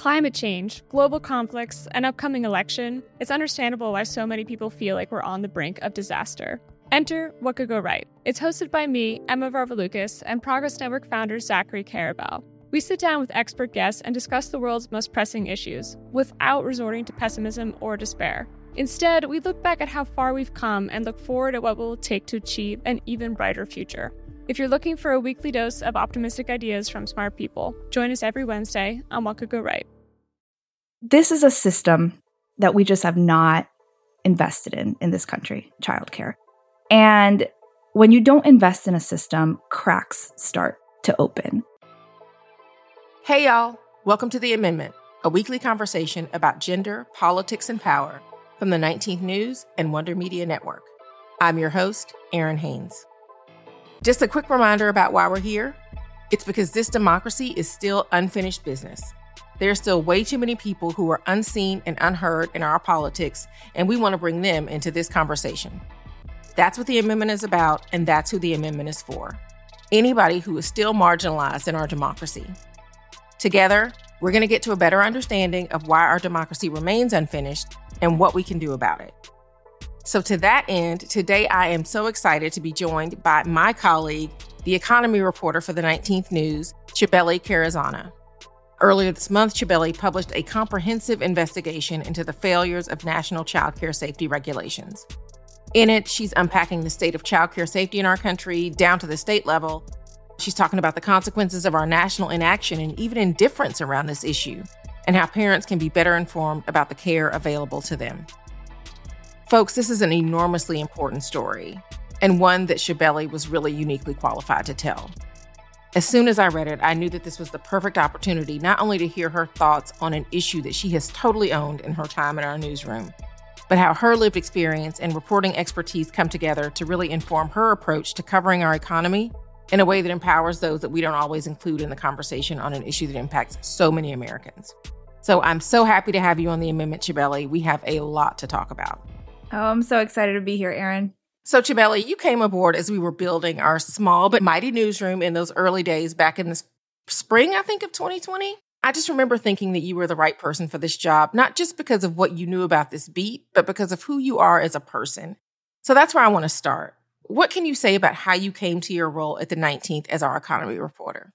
Climate change, global conflicts, an upcoming election, it's understandable why so many people feel like we're on the brink of disaster. Enter What Could Go Right. It's hosted by me, Emma Varvaloucas, and Progress Network founder Zachary Karabell. We sit down with expert guests and discuss the world's most pressing issues without resorting to pessimism or despair. Instead, we look back at how far we've come and look forward at what will take to achieve an even brighter future. If you're looking for a weekly dose of optimistic ideas from smart people, join us every Wednesday on What Could Go Right. This is a system that we just have not invested in in this country, childcare. And when you don't invest in a system, cracks start to open. Hey, y'all. Welcome to The Amendment, a weekly conversation about gender, politics, and power from the 19th News and Wonder Media Network. I'm your host, Errin Haines. Just a quick reminder about why we're here. It's because this democracy is still unfinished business. There are still way too many people who are unseen and unheard in our politics, and we want to bring them into this conversation. That's what the amendment is about, and that's who the amendment is for. Anybody who is still marginalized in our democracy. Together, we're going to get to a better understanding of why our democracy remains unfinished and what we can do about it. So, to that end, today I am so excited to be joined by my colleague, the economy reporter for the 19th News, Chabeli Carrazana. Earlier this month, Chabeli published a comprehensive investigation into the failures of national child care safety regulations. In it, she's unpacking the state of child care safety in our country down to the state level. She's talking about the consequences of our national inaction and even indifference around this issue, and how parents can be better informed about the care available to them. Folks, this is an enormously important story, and one that Chabeli was really uniquely qualified to tell. As soon as I read it, I knew that this was the perfect opportunity not only to hear her thoughts on an issue that she has totally owned in her time in our newsroom, but how her lived experience and reporting expertise come together to really inform her approach to covering our economy in a way that empowers those that we don't always include in the conversation on an issue that impacts so many Americans. So I'm so happy to have you on the Amendment, Chabeli. We have a lot to talk about. Oh, I'm so excited to be here, Errin. So, Chabeli, you came aboard as we were building our small but mighty newsroom in those early days back in the spring, I think, of 2020. I just remember thinking that you were the right person for this job, not just because of what you knew about this beat, but because of who you are as a person. So that's where I want to start. What can you say about how you came to your role at the 19th as our economy reporter?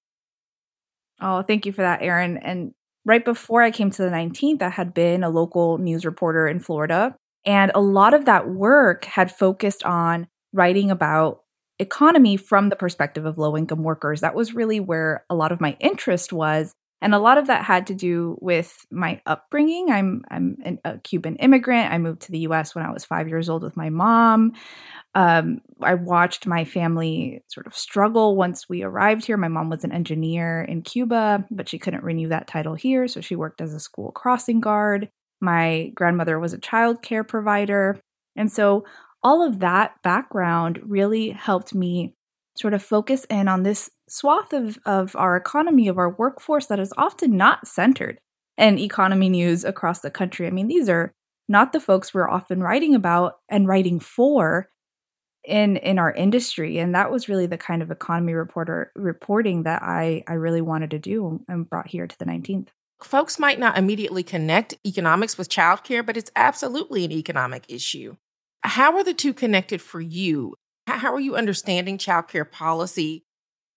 Oh, thank you for that, Errin. And right before I came to the 19th, I had been a local news reporter in Florida. And a lot of that work had focused on writing about economy from the perspective of low income workers. That was really where a lot of my interest was. And a lot of that had to do with my upbringing. I'm I'm an, a Cuban immigrant. I moved to the U.S. when I was five years old with my mom. Um, I watched my family sort of struggle once we arrived here. My mom was an engineer in Cuba, but she couldn't renew that title here, so she worked as a school crossing guard. My grandmother was a child care provider. And so all of that background really helped me sort of focus in on this swath of, of our economy, of our workforce that is often not centered in economy news across the country. I mean, these are not the folks we're often writing about and writing for in in our industry and that was really the kind of economy reporter reporting that i i really wanted to do and brought here to the 19th folks might not immediately connect economics with childcare, but it's absolutely an economic issue. How are the two connected for you? How are you understanding childcare policy?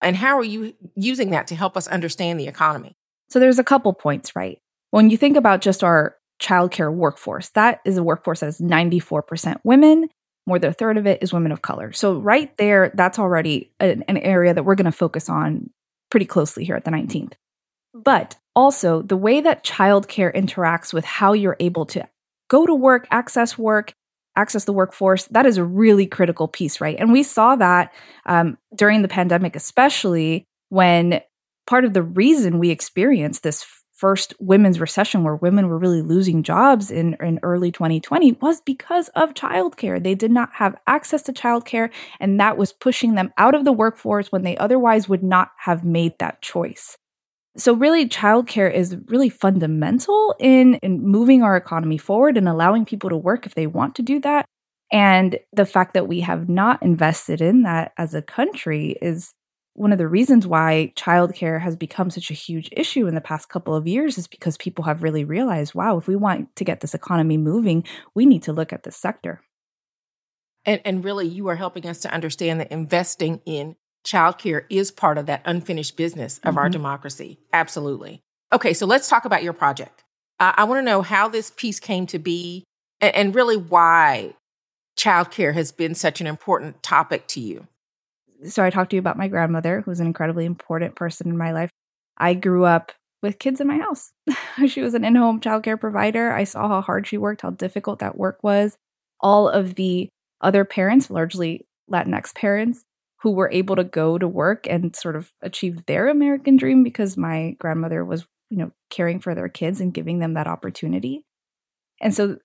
And how are you using that to help us understand the economy? So there's a couple points, right? When you think about just our childcare workforce, that is a workforce that is 94% women. More than a third of it is women of color. So right there, that's already an, an area that we're going to focus on pretty closely here at the 19th. But also, the way that childcare interacts with how you're able to go to work, access work, access the workforce, that is a really critical piece, right? And we saw that um, during the pandemic, especially when part of the reason we experienced this first women's recession where women were really losing jobs in, in early 2020 was because of childcare. They did not have access to childcare, and that was pushing them out of the workforce when they otherwise would not have made that choice. So, really, childcare is really fundamental in, in moving our economy forward and allowing people to work if they want to do that. And the fact that we have not invested in that as a country is one of the reasons why childcare has become such a huge issue in the past couple of years is because people have really realized wow, if we want to get this economy moving, we need to look at this sector. And, and really, you are helping us to understand that investing in childcare is part of that unfinished business of mm-hmm. our democracy. Absolutely. Okay, so let's talk about your project. Uh, I want to know how this piece came to be and, and really why childcare has been such an important topic to you so I talked to you about my grandmother, who's an incredibly important person in my life. I grew up with kids in my house. she was an in home childcare provider. I saw how hard she worked, how difficult that work was. All of the other parents, largely Latinx parents, who were able to go to work and sort of achieve their American dream because my grandmother was, you know, caring for their kids and giving them that opportunity. And so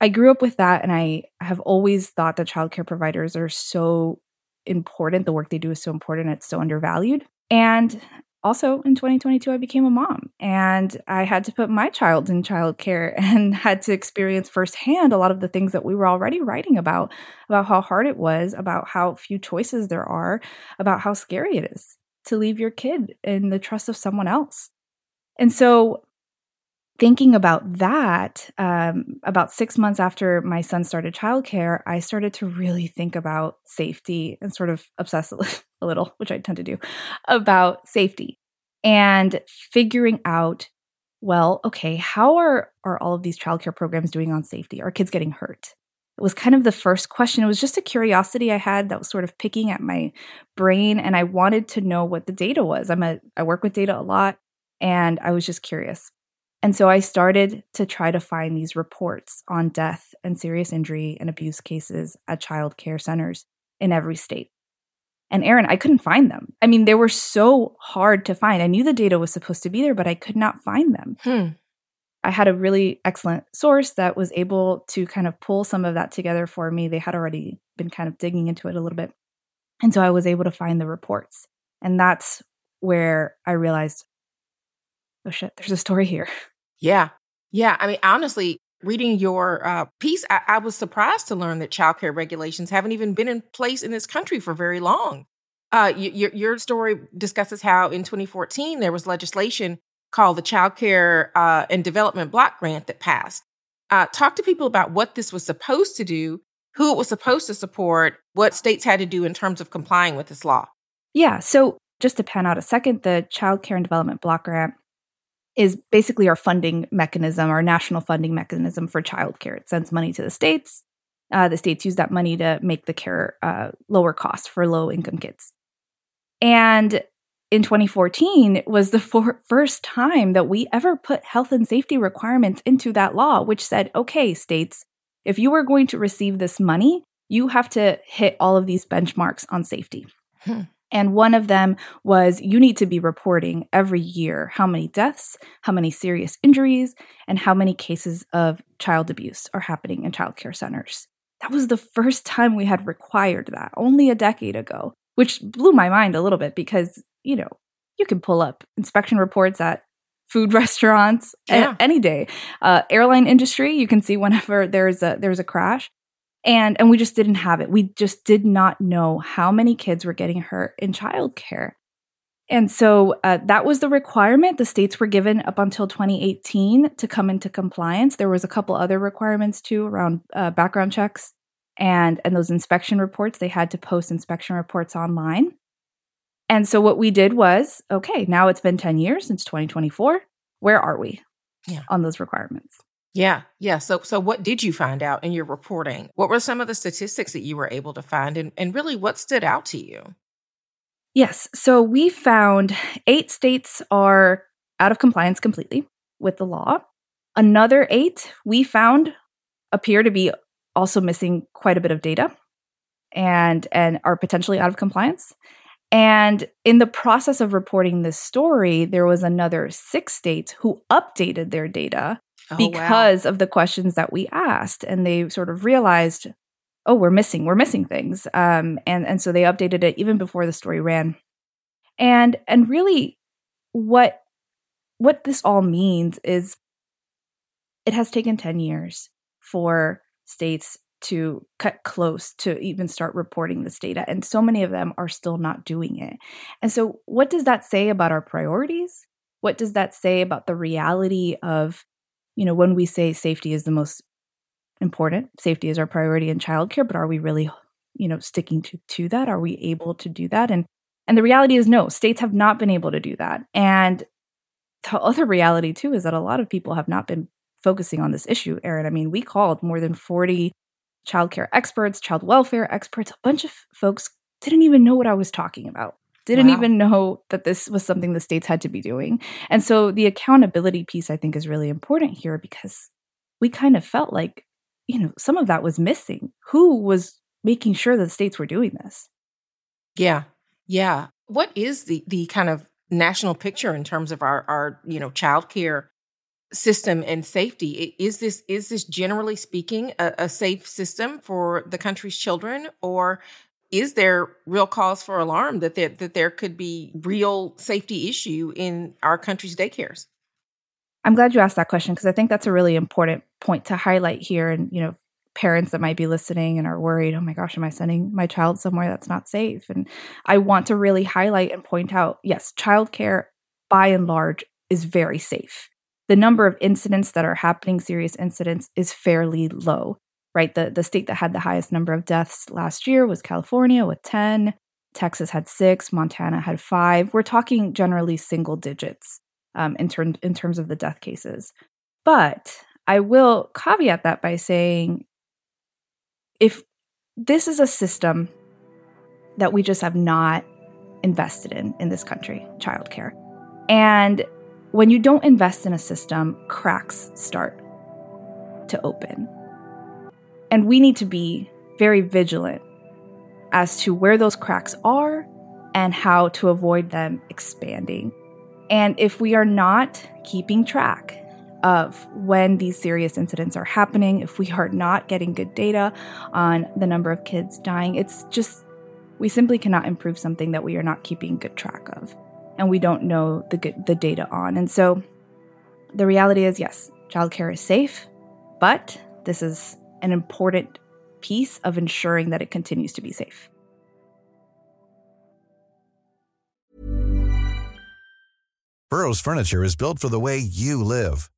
I grew up with that. And I have always thought that childcare providers are so important. The work they do is so important. It's so undervalued. And also in 2022, I became a mom and I had to put my child in childcare and had to experience firsthand a lot of the things that we were already writing about, about how hard it was, about how few choices there are, about how scary it is to leave your kid in the trust of someone else. And so thinking about that, um, about six months after my son started childcare, I started to really think about safety and sort of obsess a little, which I tend to do, about safety and figuring out, well, okay, how are, are all of these childcare programs doing on safety? Are kids getting hurt? It was kind of the first question. It was just a curiosity I had that was sort of picking at my brain, and I wanted to know what the data was. I'm a I work with data a lot, and I was just curious. And so I started to try to find these reports on death and serious injury and abuse cases at child care centers in every state. And Errin, I couldn't find them. I mean, they were so hard to find. I knew the data was supposed to be there, but I could not find them. Hmm. I had a really excellent source that was able to kind of pull some of that together for me. They had already been kind of digging into it a little bit. And so I was able to find the reports. And that's where I realized, oh shit, there's a story here. Yeah. Yeah. I mean, honestly, reading your uh, piece, I-, I was surprised to learn that childcare regulations haven't even been in place in this country for very long. Uh, your, your story discusses how in 2014 there was legislation called the Child Care uh, and Development Block Grant that passed. Uh, talk to people about what this was supposed to do, who it was supposed to support, what states had to do in terms of complying with this law. Yeah. So just to pan out a second, the Child Care and Development Block Grant is basically our funding mechanism, our national funding mechanism for childcare. It sends money to the states. Uh, the states use that money to make the care uh, lower cost for low income kids. And in 2014 was the for- first time that we ever put health and safety requirements into that law, which said, okay, states, if you are going to receive this money, you have to hit all of these benchmarks on safety. Hmm. And one of them was you need to be reporting every year how many deaths, how many serious injuries, and how many cases of child abuse are happening in childcare centers. That was the first time we had required that, only a decade ago, which blew my mind a little bit because, you know, you can pull up inspection reports at food restaurants yeah. any day. Uh, airline industry, you can see whenever there's a there's a crash and and we just didn't have it. We just did not know how many kids were getting hurt in childcare. And so uh, that was the requirement. The states were given up until 2018 to come into compliance. There was a couple other requirements too around uh, background checks and and those inspection reports. They had to post inspection reports online. And so what we did was okay now it's been 10 years since 2024 where are we yeah. on those requirements yeah, yeah. So, so what did you find out in your reporting? What were some of the statistics that you were able to find, and, and really what stood out to you? Yes. So we found eight states are out of compliance completely with the law. Another eight we found appear to be also missing quite a bit of data and and are potentially out of compliance. And in the process of reporting this story, there was another six states who updated their data oh, because wow. of the questions that we asked. And they sort of realized, oh, we're missing, we're missing things. Um, and, and so they updated it even before the story ran. And and really what what this all means is it has taken 10 years for states to cut close to even start reporting this data. And so many of them are still not doing it. And so, what does that say about our priorities? What does that say about the reality of, you know, when we say safety is the most important, safety is our priority in childcare, but are we really, you know, sticking to, to that? Are we able to do that? And and the reality is no, states have not been able to do that. And the other reality too is that a lot of people have not been focusing on this issue, Errin. I mean, we called more than 40 childcare experts, child welfare experts, a bunch of folks didn't even know what I was talking about. Didn't wow. even know that this was something the states had to be doing. And so the accountability piece, I think, is really important here because we kind of felt like, you know, some of that was missing. Who was making sure that the states were doing this? Yeah. Yeah. What is the the kind of national picture in terms of our our, you know, childcare system and safety. Is this is this generally speaking a, a, safe system for the country's children, or is there real cause for alarm that there, that there could be real safety issue in our country's daycares? I'm glad you asked that question because I think that's a really important point to highlight here. And you know, parents that might be listening and are worried, oh my gosh, am I sending my child somewhere that's not safe? And I want to really highlight and point out, yes, childcare by and large is very safe the number of incidents that are happening, serious incidents, is fairly low, right? The, the state that had the highest number of deaths last year was California with 10. Texas had six, Montana had five. We're talking generally single digits um, in, term, in terms of the death cases. But I will caveat that by saying if this is a system that we just have not invested in in this country, childcare, and when you don't invest in a system, cracks start to open. And we need to be very vigilant as to where those cracks are and how to avoid them expanding. And if we are not keeping track of when these serious incidents are happening, if we are not getting good data on the number of kids dying, it's just, we simply cannot improve something that we are not keeping good track of and we don't know the the data on. And so the reality is yes, childcare is safe, but this is an important piece of ensuring that it continues to be safe. Burrow's furniture is built for the way you live.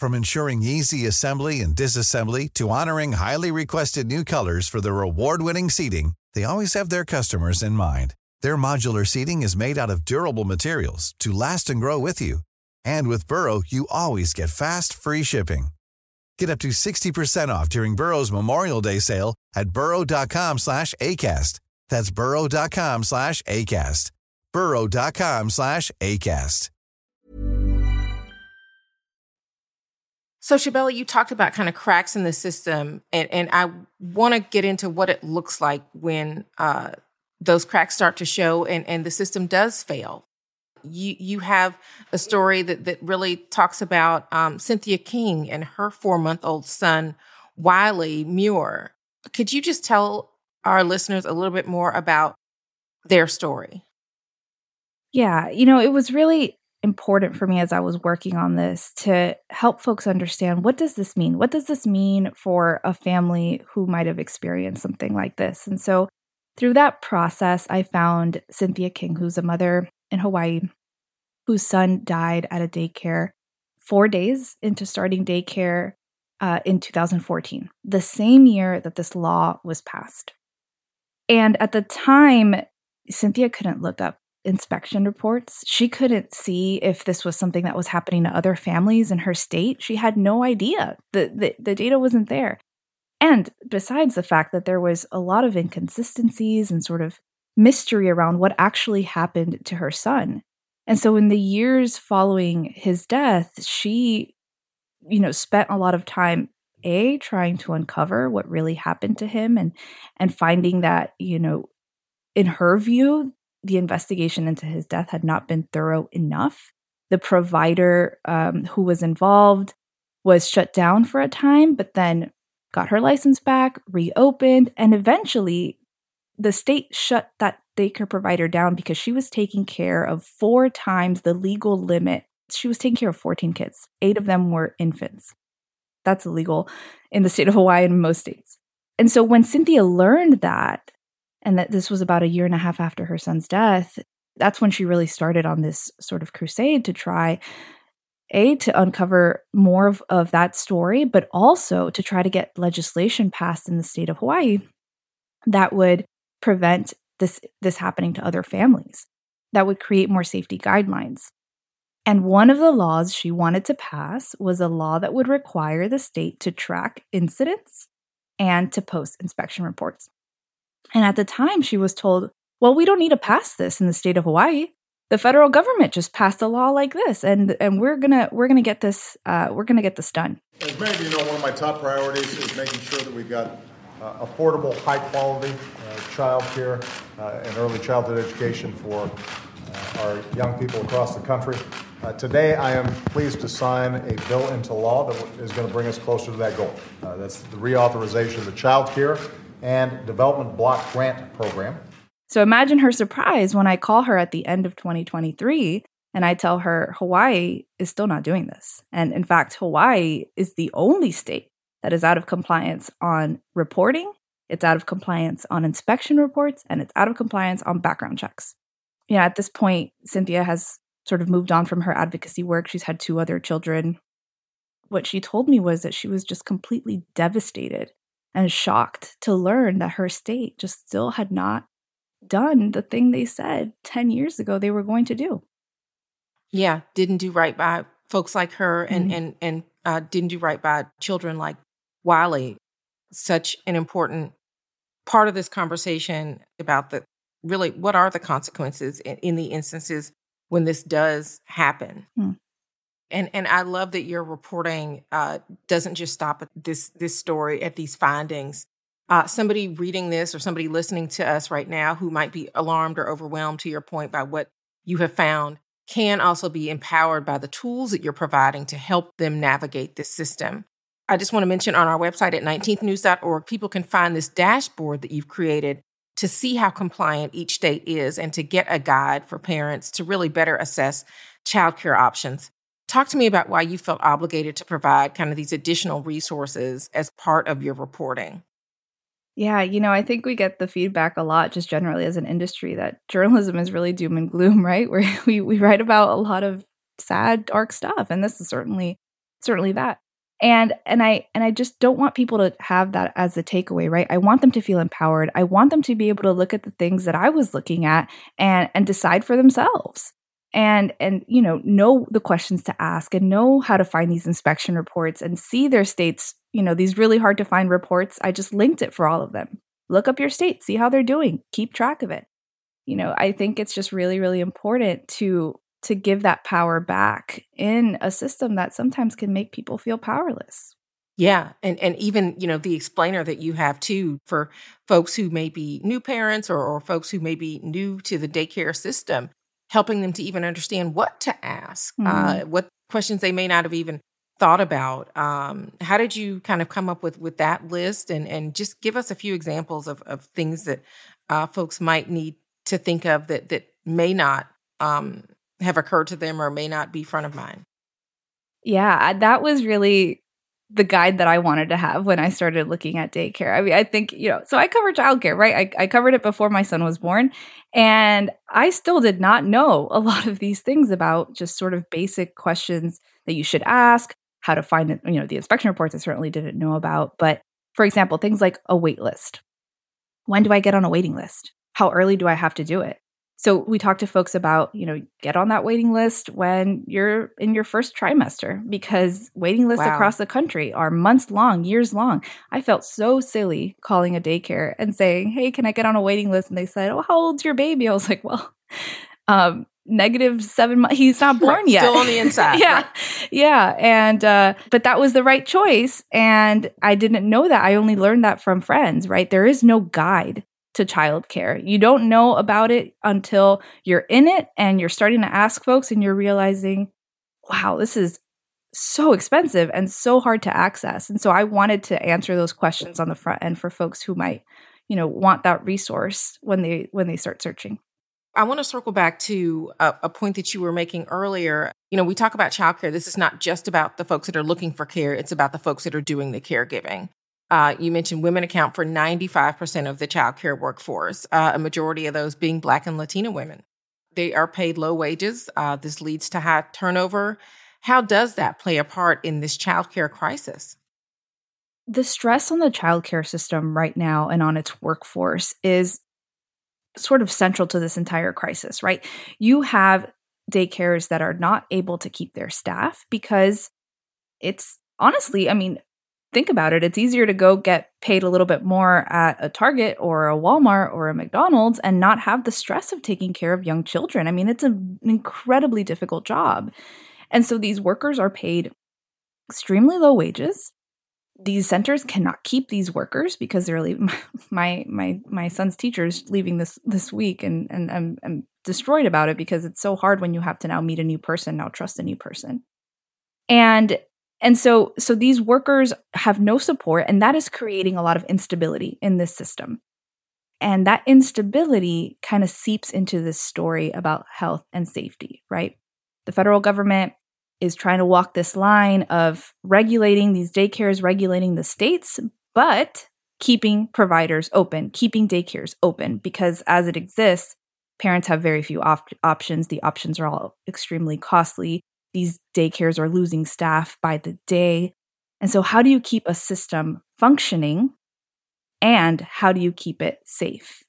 From ensuring easy assembly and disassembly to honoring highly requested new colors for their award-winning seating, they always have their customers in mind. Their modular seating is made out of durable materials to last and grow with you. And with Burrow, you always get fast, free shipping. Get up to 60% off during Burrow's Memorial Day sale at burrow.com slash ACAST. That's burrow.com slash ACAST. burrow.com slash ACAST. So, Chabeli, you talked about kind of cracks in the system, and, and I want to get into what it looks like when uh, those cracks start to show and, and the system does fail. You you have a story that that really talks about um, Cynthia King and her four month old son Wiley Muir. Could you just tell our listeners a little bit more about their story? Yeah, you know, it was really important for me as I was working on this to help folks understand what does this mean? What does this mean for a family who might have experienced something like this? And so through that process, I found Cynthia King, who's a mother in Hawaii, whose son died at a daycare four days into starting daycare uh, in 2014, the same year that this law was passed. And at the time, Cynthia couldn't look up inspection reports. She couldn't see if this was something that was happening to other families in her state. She had no idea. The, the, the data wasn't there. And besides the fact that there was a lot of inconsistencies and sort of mystery around what actually happened to her son. And so in the years following his death, she, you know, spent a lot of time a trying to uncover what really happened to him and and finding that, you know, in her view, the investigation into his death had not been thorough enough. The provider um, who was involved was shut down for a time, but then got her license back, reopened, and eventually the state shut that daycare provider down because she was taking care of four times the legal limit. She was taking care of 14 kids, eight of them were infants. That's illegal in the state of Hawaii and most states. And so when Cynthia learned that, and that this was about a year and a half after her son's death, that's when she really started on this sort of crusade to try a to uncover more of, of that story but also to try to get legislation passed in the state of hawaii that would prevent this this happening to other families that would create more safety guidelines. And one of the laws she wanted to pass was a law that would require the state to track incidents and to post inspection reports. And at the time she was told well we don't need to pass this in the state of hawaii. The federal government just passed a law like this and and we're gonna we're gonna get this uh, we're gonna get this done. As many of you know one of my top priorities is making sure that we've got uh, affordable high quality uh, child care uh, and early childhood education for uh, our young people across the country. Uh, today i am pleased to sign a bill into law that is going to bring us closer to that goal. That's the reauthorization of the child care and development block grant program. So imagine her surprise when I call her at the end of 2023 and I tell her Hawaii is still not doing this. And in fact, Hawaii is the only state that is out of compliance on reporting, it's out of compliance on inspection reports, and it's out of compliance on background checks. Yeah, at this point, Cynthia has sort of moved on from her advocacy work. She's had two other children. What she told me was that she was just completely devastated and shocked to learn that her state just still had not done the thing they said 10 years ago they were going to do. Yeah, didn't do right by folks like her and mm-hmm. and and uh, didn't do right by children like Wiley. Such an important part of this conversation about the really what are the consequences in, in the instances when this does happen. Mm. And and I love that your reporting uh, doesn't just stop at this this story at these findings, uh, somebody reading this or somebody listening to us right now who might be alarmed or overwhelmed, to your point, by what you have found, can also be empowered by the tools that you're providing to help them navigate this system. I just want to mention on our website at 19thnews.org, people can find this dashboard that you've created to see how compliant each state is and to get a guide for parents to really better assess childcare options. Talk to me about why you felt obligated to provide kind of these additional resources as part of your reporting. Yeah, you know, I think we get the feedback a lot just generally as an industry that journalism is really doom and gloom, right? Where we, we write about a lot of sad, dark stuff. And this is certainly certainly that. And and I and I just don't want people to have that as a takeaway, right? I want them to feel empowered. I want them to be able to look at the things that I was looking at and and decide for themselves. And and you know know the questions to ask and know how to find these inspection reports and see their states you know these really hard to find reports. I just linked it for all of them. Look up your state. See how they're doing. Keep track of it. You know i think it's just really really important to to give that power back in a system that sometimes can make people feel powerless yeah, and and even you know the explainer that you have too for folks who may be new parents or, or folks who may be new to the daycare system helping them to even understand what to ask, uh, mm-hmm. uh, what questions they may not have even thought about. Um, how did you kind of come up with with that list, and and just give us a few examples of of things that uh, folks might need to think of that that may not um, have occurred to them or may not be front of mind. Yeah, that was really the guide that I wanted to have when I started looking at daycare. I mean, I think, you know, so I covered childcare, right? I, I covered it before my son was born. And I still did not know a lot of these things about just sort of basic questions that you should ask, how to find it, you know, the inspection reports I certainly didn't know about. But for example, things like a wait list. When do I get on a waiting list? How early do I have to do it? So we talk to folks about, you know, get on that waiting list when you're in your first trimester because waiting lists wow. across the country are months long, years long. I felt so silly calling a daycare and saying, "Hey, can I get on a waiting list?" And they said, "Oh, how old's your baby?" I was like, "Well, um, negative seven months. He's not born right, yet. Still on the inside. yeah. Right. Yeah. And, uh, but that was the right choice. And I didn't know that. I only learned that from friends, right? There is no guide to childcare. You don't know about it until you're in it and you're starting to ask folks and you're realizing, wow, this is so expensive and so hard to access. And so I wanted to answer those questions on the front end for folks who might, you know, want that resource when they when they start searching. I want to circle back to a, a, point that you were making earlier. You know, we talk about childcare. This is not just about the folks that are looking for care, it's about the folks that are doing the caregiving. Uh, you mentioned women account for 95% of the child care workforce, uh, a majority of those being Black and Latina women. They are paid low wages. Uh, this leads to high turnover. How does that play a part in this child care crisis? The stress on the child care system right now and on its workforce is sort of central to this entire crisis, right? You have daycares that are not able to keep their staff because it's honestly, I mean, think about it, it's easier to go get paid a little bit more at a Target or a Walmart or a McDonald's and not have the stress of taking care of young children. I mean, it's an incredibly difficult job. And so these workers are paid extremely low wages. These centers cannot keep these workers because they're leaving. My my my son's teacher's leaving this this week, and and I'm, I'm destroyed about it because it's so hard when you have to now meet a new person, now trust a new person, and and so, so these workers have no support, and that is creating a lot of instability in this system. And that instability kind of seeps into this story about health and safety, right? The federal government is trying to walk this line of regulating these daycares, regulating the states, but keeping providers open, keeping daycares open, because as it exists, parents have very few op- options. The options are all extremely costly. These daycares are losing staff by the day. And so, how do you keep a system functioning? And how do you keep it safe?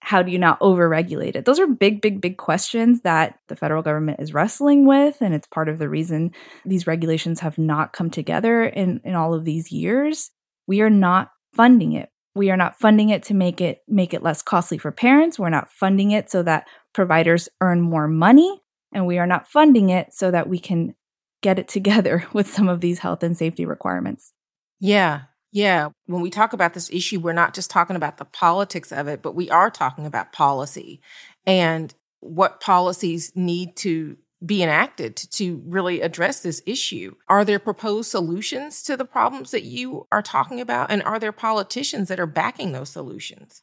How do you not overregulate it? Those are big, big, big questions that the federal government is wrestling with. And it's part of the reason these regulations have not come together in, in all of these years. We are not funding it. We are not funding it to make it make it less costly for parents. We're not funding it so that providers earn more money and we are not funding it so that we can get it together with some of these health and safety requirements. Yeah. Yeah. When we talk about this issue, we're not just talking about the politics of it, but we are talking about policy and what policies need to be enacted to really address this issue. Are there proposed solutions to the problems that you are talking about? And are there politicians that are backing those solutions?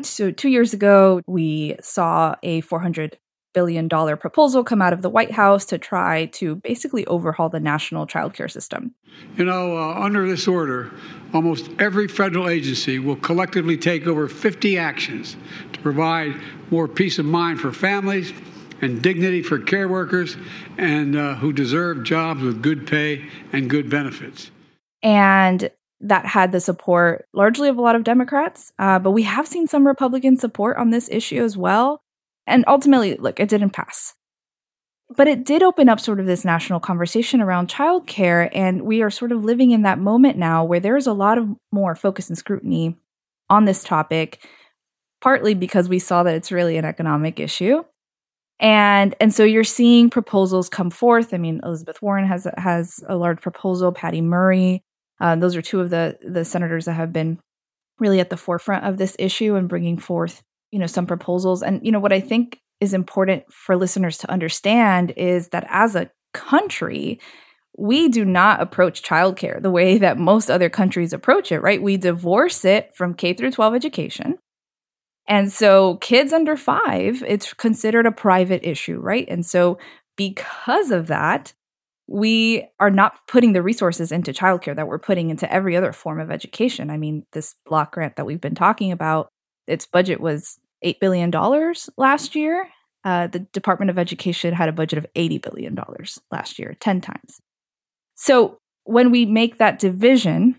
So, two years ago, we saw a 400 billion dollar proposal come out of the White House to try to basically overhaul the national childcare system. You know, uh, under this order, almost every federal agency will collectively take over 50 actions to provide more peace of mind for families and dignity for care workers and uh, who deserve jobs with good pay and good benefits. And that had the support largely of a lot of Democrats, uh, but we have seen some Republican support on this issue as well. And ultimately, look, it didn't pass. But it did open up sort of this national conversation around childcare. And we are sort of living in that moment now where there's a lot of more focus and scrutiny on this topic, partly because we saw that it's really an economic issue. And and so you're seeing proposals come forth. I mean, Elizabeth Warren has has a large proposal. Patty Murray, uh, those are two of the the senators that have been really at the forefront of this issue and bringing forth you know some proposals. And you know what i think is important for listeners to understand is that as a country we do not approach childcare the way that most other countries approach it right? We divorce it from k through 12 education. And so kids under 5 it's considered a private issue right? And so because of that we are not putting the resources into childcare that we're putting into every other form of education. I mean, this block grant that we've been talking about, its budget was $8 billion last year. Uh, the Department of Education had a budget of $80 billion last year, 10 times. So when we make that division,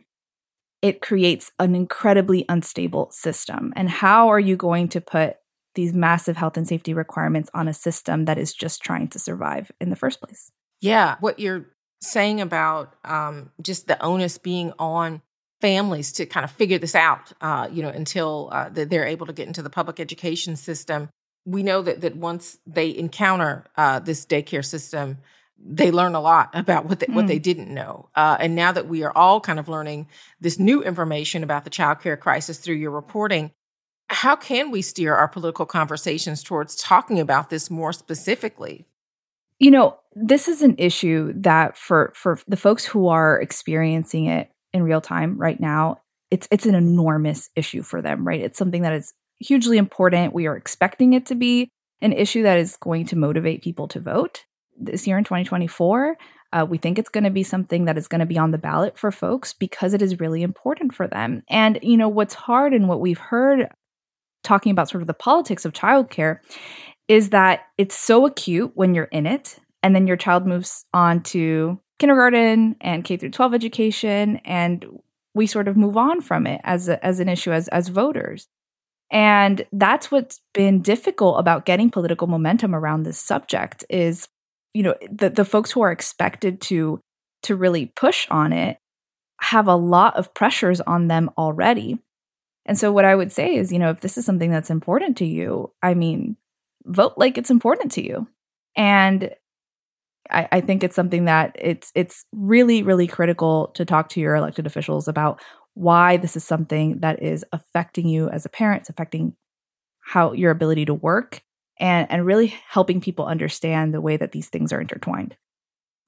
it creates an incredibly unstable system. And how are you going to put these massive health and safety requirements on a system that is just trying to survive in the first place? Yeah. What you're saying about um, just the onus being on families to kind of figure this out, uh, you know, until uh, they're able to get into the public education system. We know that that once they encounter uh, this daycare system, they learn a lot about what they, mm. what they hmm. didn't know. Uh, and now that we are all kind of learning this new information about the child care crisis through your reporting, how can we steer our political conversations towards talking about this more specifically? You know, this is an issue that for for the folks who are experiencing it in real time right now, it's it's an enormous issue for them, right? It's something that is hugely important. We are expecting it to be an issue that is going to motivate people to vote this year in 2024. Uh, we think it's going to be something that is going to be on the ballot for folks because it is really important for them. And, you know, what's hard and what we've heard talking about sort of the politics of childcare is that it's so acute when you're in it and then your child moves on to kindergarten and K through 12 education and we sort of move on from it as a, as an issue as as voters. And that's what's been difficult about getting political momentum around this subject is you know the the folks who are expected to to really push on it have a lot of pressures on them already. And so what I would say is, you know, if this is something that's important to you, I mean, vote like it's important to you. And I, I think it's something that it's it's really, really critical to talk to your elected officials about why this is something that is affecting you as a parent, it's affecting how your ability to work and and really helping people understand the way that these things are intertwined.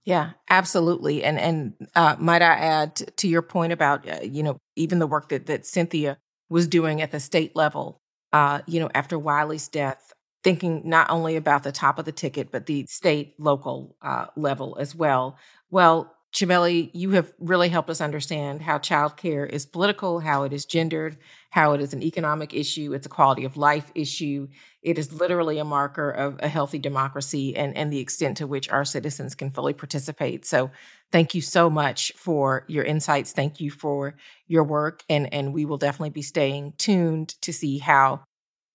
Yeah, absolutely. And and uh, might I add to your point about uh, you know even the work that that Cynthia was doing at the state level, uh, you know, after Wiley's death, thinking not only about the top of the ticket but the state local uh, level as well. Well, Chabeli, you have really helped us understand how childcare is political, how it is gendered, how it is an economic issue, it's a quality of life issue. It is literally a marker of a healthy democracy and, and the extent to which our citizens can fully participate. So, thank you so much for your insights. Thank you for your work. And, and we will definitely be staying tuned to see how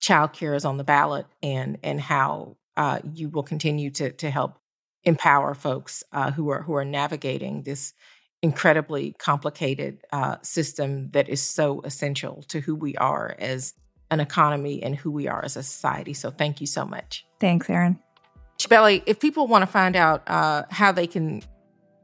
childcare is on the ballot and, and how uh, you will continue to, to help empower folks uh, who are who are navigating this incredibly complicated uh, system that is so essential to who we are as an economy and who we are as a society. So thank you so much. Thanks, Errin. Chabeli, if people want to find out uh, how they can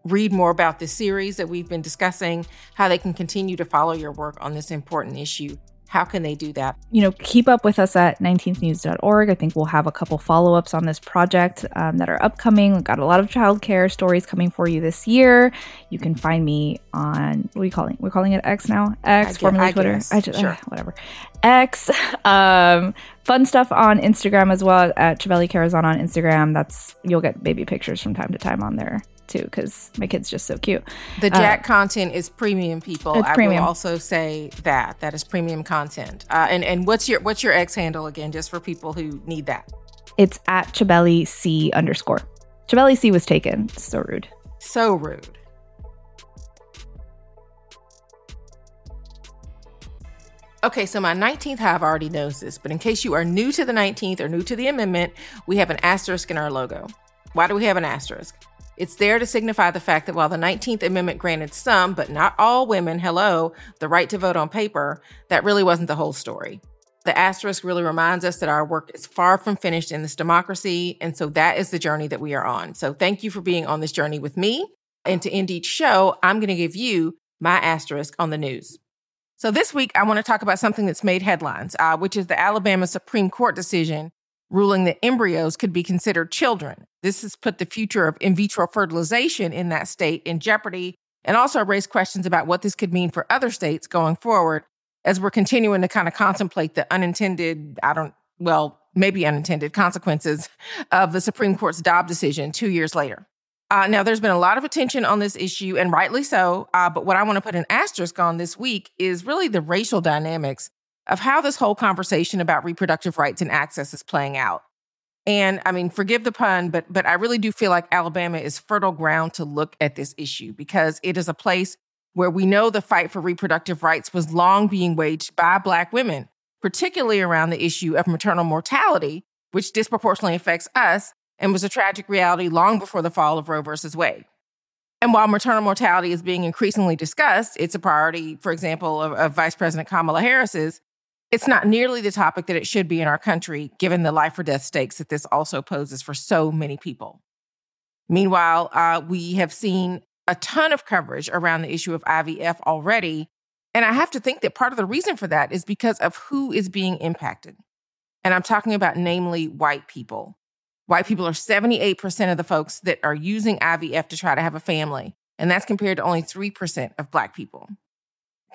read more about this series that we've been discussing, how they can continue to follow your work on this important issue, how can they do that? You know, keep up with us at 19thnews.org. I think we'll have a couple follow ups on this project um, that are upcoming. We've got a lot of childcare stories coming for you this year. You can find me on what are we calling? We're calling it X now. X, formerly Twitter. Guess. I just sure. uh, whatever. X. Um, fun stuff on Instagram as well at Chabeli Carrazana on Instagram. That's you'll get baby pictures from time to time on there too because my kid's just so cute. The uh, Jack uh, content is premium, people. I premium. will also say that that is premium content. Uh, and and what's your what's your X handle again, just for people who need that? It's at Chabeli C underscore. Chabeli C was taken. So rude. So rude. Okay, so my 19th hive already knows this, but in case you are new to the 19th or new to the amendment, we have an asterisk in our logo. Why do we have an asterisk? It's there to signify the fact that while the 19th Amendment granted some, but not all women, hello, the right to vote on paper, that really wasn't the whole story. The asterisk really reminds us that our work is far from finished in this democracy. And so that is the journey that we are on. So thank you for being on this journey with me. And to end each show, I'm going to give you my asterisk on the news. So this week, I want to talk about something that's made headlines, uh, which is the Alabama Supreme Court decision ruling that embryos could be considered children. This has put the future of in vitro fertilization in that state in jeopardy and also raised questions about what this could mean for other states going forward as we're continuing to kind of contemplate the unintended, I don't, well, maybe unintended consequences of the Supreme Court's Dobbs decision two years later. Uh, now, there's been a lot of attention on this issue, and rightly so. Uh, but what I want to put an asterisk on this week is really the racial dynamics of how this whole conversation about reproductive rights and access is playing out. And I mean, forgive the pun, but but I really do feel like Alabama is fertile ground to look at this issue because it is a place where we know the fight for reproductive rights was long being waged by black women, particularly around the issue of maternal mortality, which disproportionately affects us and was a tragic reality long before the fall of Roe versus Wade. And while maternal mortality is being increasingly discussed, it's a priority, for example, of, of Vice President Kamala Harris's it's not nearly the topic that it should be in our country, given the life or death stakes that this also poses for so many people. Meanwhile, uh, we have seen a ton of coverage around the issue of IVF already. And I have to think that part of the reason for that is because of who is being impacted. And I'm talking about namely white people. White people are 78% of the folks that are using IVF to try to have a family, and that's compared to only 3% of Black people.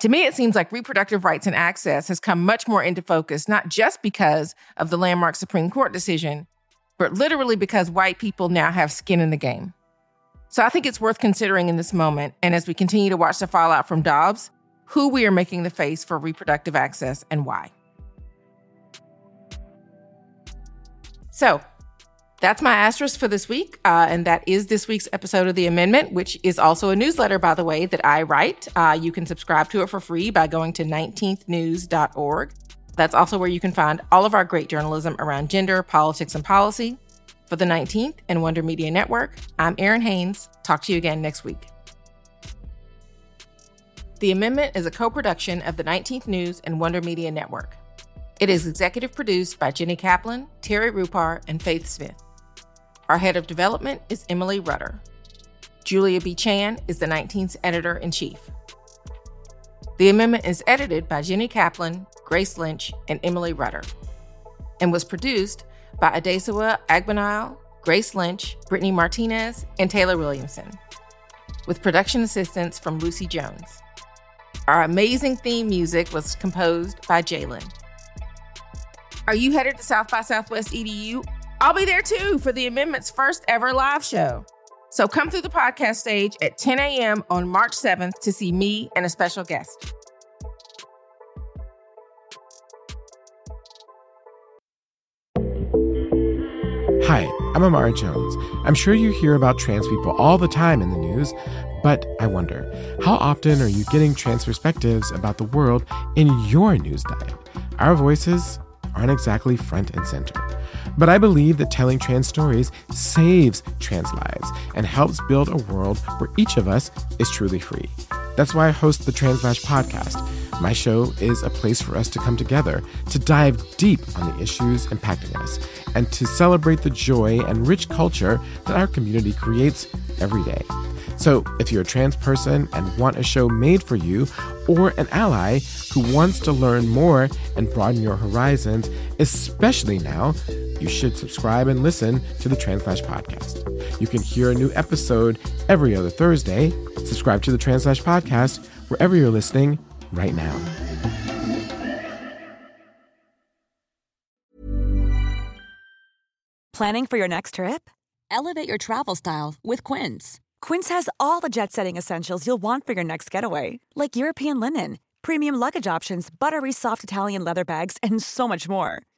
To me, it seems like reproductive rights and access has come much more into focus, not just because of the landmark Supreme Court decision, but literally because white people now have skin in the game. So I think it's worth considering in this moment, and as we continue to watch the fallout from Dobbs, who we are making the face for reproductive access and why. So, that's my asterisk for this week. Uh, and that is this week's episode of The Amendment, which is also a newsletter, by the way, that I write. Uh, you can subscribe to it for free by going to 19thnews.org. That's also where you can find all of our great journalism around gender, politics, and policy. For the 19th and Wonder Media Network, I'm Errin Haines. Talk to you again next week. The Amendment is a co production of the 19th News and Wonder Media Network. It is executive produced by Jenny Kaplan, Terry Rupar, and Faith Smith. Our head of development is Emily Rudder. Julia B. Chan is the 19th editor in chief. The amendment is edited by Jenny Kaplan, Grace Lynch, and Emily Rudder, and was produced by Adesawa Agbanile, Grace Lynch, Brittany Martinez, and Taylor Williamson, with production assistance from Lucy Jones. Our amazing theme music was composed by Jalen. Are you headed to South by Southwest EDU I'll be there too for the amendment's first ever live show. So come through the podcast stage at 10 a.m. on March 7th to see me and a special guest. Hi, I'm Imara Jones. I'm sure you hear about trans people all the time in the news, but I wonder, how often are you getting trans perspectives about the world in your news diet? Our voices aren't exactly front and center. But I believe that telling trans stories saves trans lives and helps build a world where each of us is truly free. That's why I host the Translash podcast. My show is a place for us to come together, to dive deep on the issues impacting us, and to celebrate the joy and rich culture that our community creates every day. So, if you're a trans person and want a show made for you, or an ally who wants to learn more and broaden your horizons, especially now, you should subscribe and listen to the Translash podcast. You can hear a new episode every other Thursday. Subscribe to the Translash podcast wherever you're listening right now. Planning for your next trip? Elevate your travel style with Quince. Quince has all the jet setting essentials you'll want for your next getaway, like European linen, premium luggage options, buttery soft Italian leather bags, and so much more